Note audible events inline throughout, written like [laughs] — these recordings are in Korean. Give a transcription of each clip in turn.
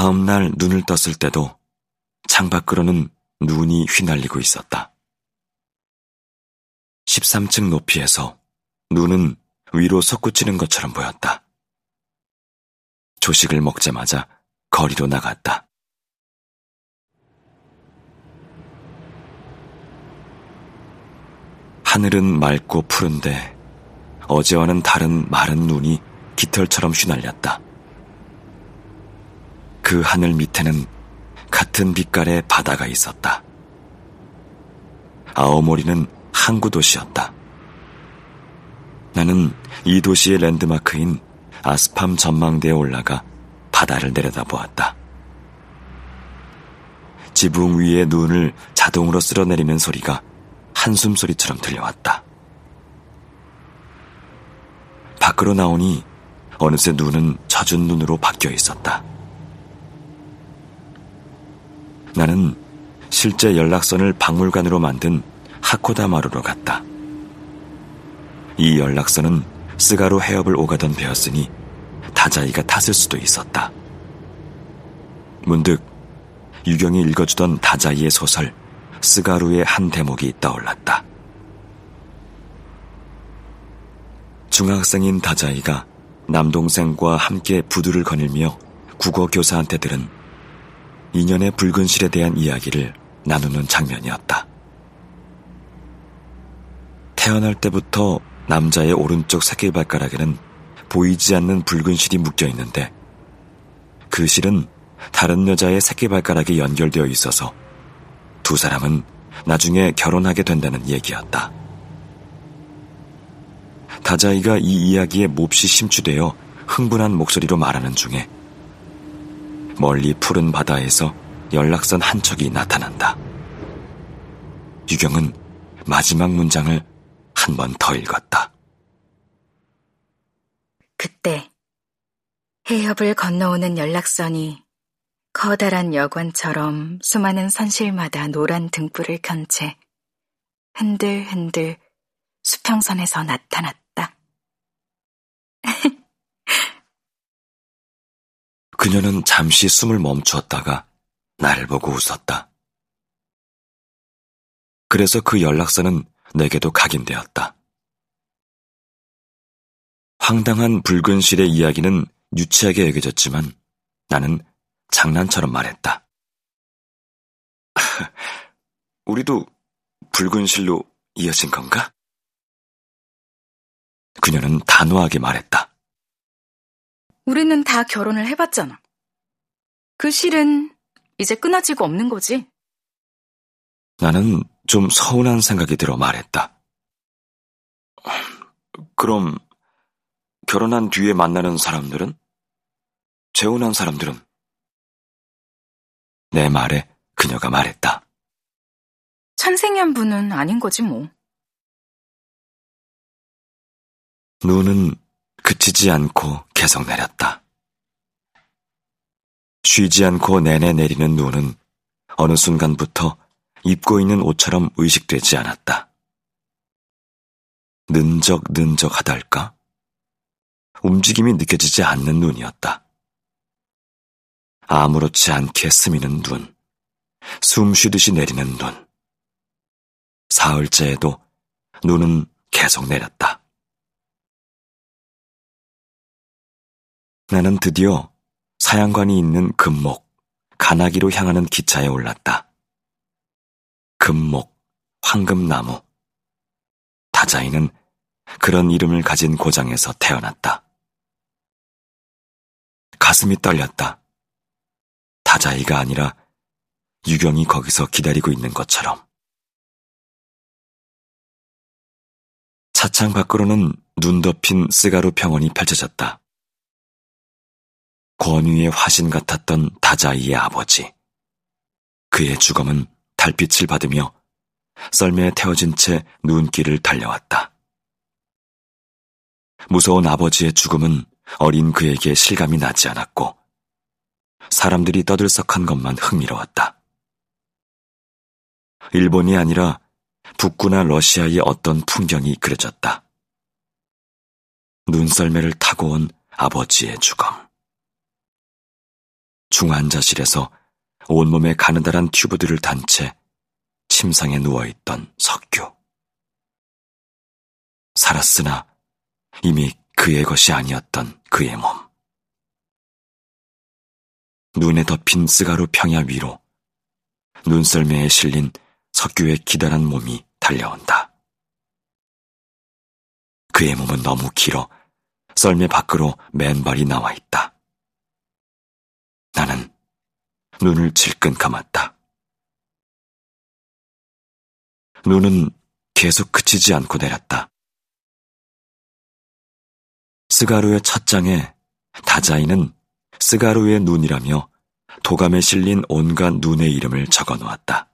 다음 날 눈을 떴을 때도 창밖으로는 눈이 휘날리고 있었다. 13층 높이에서 눈은 위로 솟구치는 것처럼 보였다. 조식을 먹자마자 거리로 나갔다. 하늘은 맑고 푸른데 어제와는 다른 마른 눈이 깃털처럼 휘날렸다. 그 하늘 밑에는 같은 빛깔의 바다가 있었다. 아오모리는 항구 도시였다. 나는 이 도시의 랜드마크인 아스팜 전망대에 올라가 바다를 내려다보았다. 지붕 위에 눈을 자동으로 쓸어내리는 소리가 한숨 소리처럼 들려왔다. 밖으로 나오니 어느새 눈은 젖은 눈으로 바뀌어 있었다. 나는 실제 연락선을 박물관으로 만든 하코다마루로 갔다. 이 연락선은 스가로 해협을 오가던 배였으니 다자이가 탔을 수도 있었다. 문득 유경이 읽어주던 다자이의 소설 스가루의 한 대목이 떠올랐다. 중학생인 다자이가 남동생과 함께 부두를 거닐며 국어 교사한테 들은 인연의 붉은 실에 대한 이야기를 나누는 장면이었다. 태어날 때부터 남자의 오른쪽 새끼발가락에는 보이지 않는 붉은 실이 묶여 있는데 그 실은 다른 여자의 새끼발가락에 연결되어 있어서 두 사람은 나중에 결혼하게 된다는 얘기였다. 다자이가 이 이야기에 몹시 심취되어 흥분한 목소리로 말하는 중에 멀리 푸른 바다에서 연락선 한 척이 나타난다. 유경은 마지막 문장을 한 번 더 읽었다. 그때 해협을 건너오는 연락선이 커다란 여관처럼 수많은 선실마다 노란 등불을 켠 채 흔들흔들 수평선에서 나타났다. [laughs] 그녀는 잠시 숨을 멈추었다가 나를 보고 웃었다. 그래서 그 연락선은 내게도 각인되었다. 황당한 붉은 실의 이야기는 유치하게 여겨졌지만 나는 장난처럼 말했다. [laughs] 우리도 붉은 실로 이어진 건가? 그녀는 단호하게 말했다. 우리는 다 결혼을 해봤잖아. 그 실은 이제 끊어지고 없는 거지. 나는 좀 서운한 생각이 들어 말했다. 그럼 결혼한 뒤에 만나는 사람들은? 재혼한 사람들은? 내 말에 그녀가 말했다. 천생연분은 아닌 거지 뭐. 눈은 그치지 않고 계속 내렸다. 쉬지 않고 내내 내리는 눈은 어느 순간부터 입고 있는 옷처럼 의식되지 않았다. 는적는적 하달까? 움직임이 느껴지지 않는 눈이었다. 아무렇지 않게 스미는 눈, 숨 쉬듯이 내리는 눈. 사흘째에도 눈은 계속 내렸다. 나는 드디어 사양관이 있는 금목, 가나기로 향하는 기차에 올랐다. 금목, 황금나무. 다자이는 그런 이름을 가진 고장에서 태어났다. 가슴이 떨렸다. 다자이가 아니라 유경이 거기서 기다리고 있는 것처럼. 차창 밖으로는 눈 덮인 스가루 평원이 펼쳐졌다. 권위의 화신 같았던 다자이의 아버지. 그의 주검은 달빛을 받으며 썰매에 태워진 채 눈길을 달려왔다. 무서운 아버지의 죽음은 어린 그에게 실감이 나지 않았고 사람들이 떠들썩한 것만 흥미로웠다. 일본이 아니라 북구나 러시아의 어떤 풍경이 그려졌다. 눈썰매를 타고 온 아버지의 죽음. 중환자실에서 온몸에 가느다란 튜브들을 단 채 침상에 누워있던 석규. 살았으나 이미 그의 것이 아니었던 그의 몸. 눈에 덮인 스가루 평야 위로 눈썰매에 실린 석규의 기다란 몸이 달려온다. 그의 몸은 너무 길어 썰매 밖으로 맨발이 나와 있다. 나는 눈을 질끈 감았다. 눈은 계속 그치지 않고 내렸다. 스가루의 첫 장에 다자이는 스가루의 눈이라며 도감에 실린 온갖 눈의 이름을 적어 놓았다.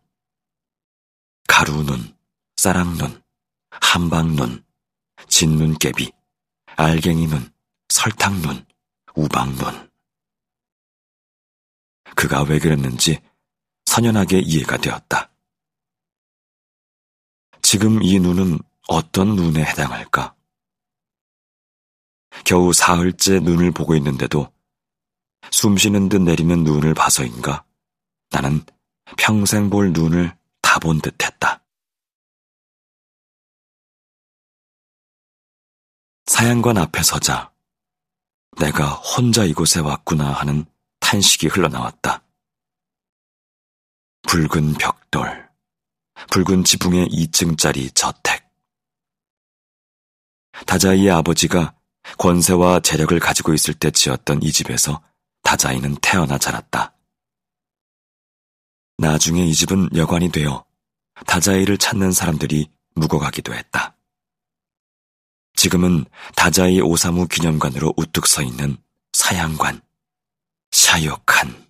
가루눈, 쌀랑눈, 한방눈, 진눈깨비, 알갱이눈, 설탕눈, 우방눈. 그가 왜 그랬는지 선연하게 이해가 되었다. 지금 이 눈은 어떤 눈에 해당할까? 겨우 사흘째 눈을 보고 있는데도 숨 쉬는 듯 내리는 눈을 봐서인가 나는 평생 볼 눈을 다 본 듯 했다. 사양관 앞에 서자 내가 혼자 이곳에 왔구나 하는 탄식이 흘러나왔다. 붉은 벽돌, 붉은 지붕의 2층짜리 저택. 다자이의 아버지가 권세와 재력을 가지고 있을 때 지었던 이 집에서 다자이는 태어나 자랐다. 나중에 이 집은 여관이 되어 다자이를 찾는 사람들이 묵어가기도 했다. 지금은 다자이 오사무 기념관으로 우뚝 서 있는 사양관, 샤요칸.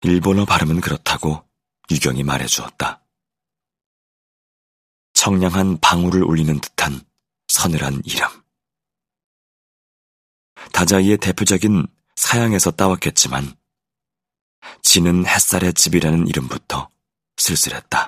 일본어 발음은 그렇다고 유경이 말해 주었다. 청량한 방울을 울리는 듯한 서늘한 이름. 다자이의 대표적인 사양에서 따왔겠지만 지는 햇살의 집이라는 이름부터 쓸쓸했다.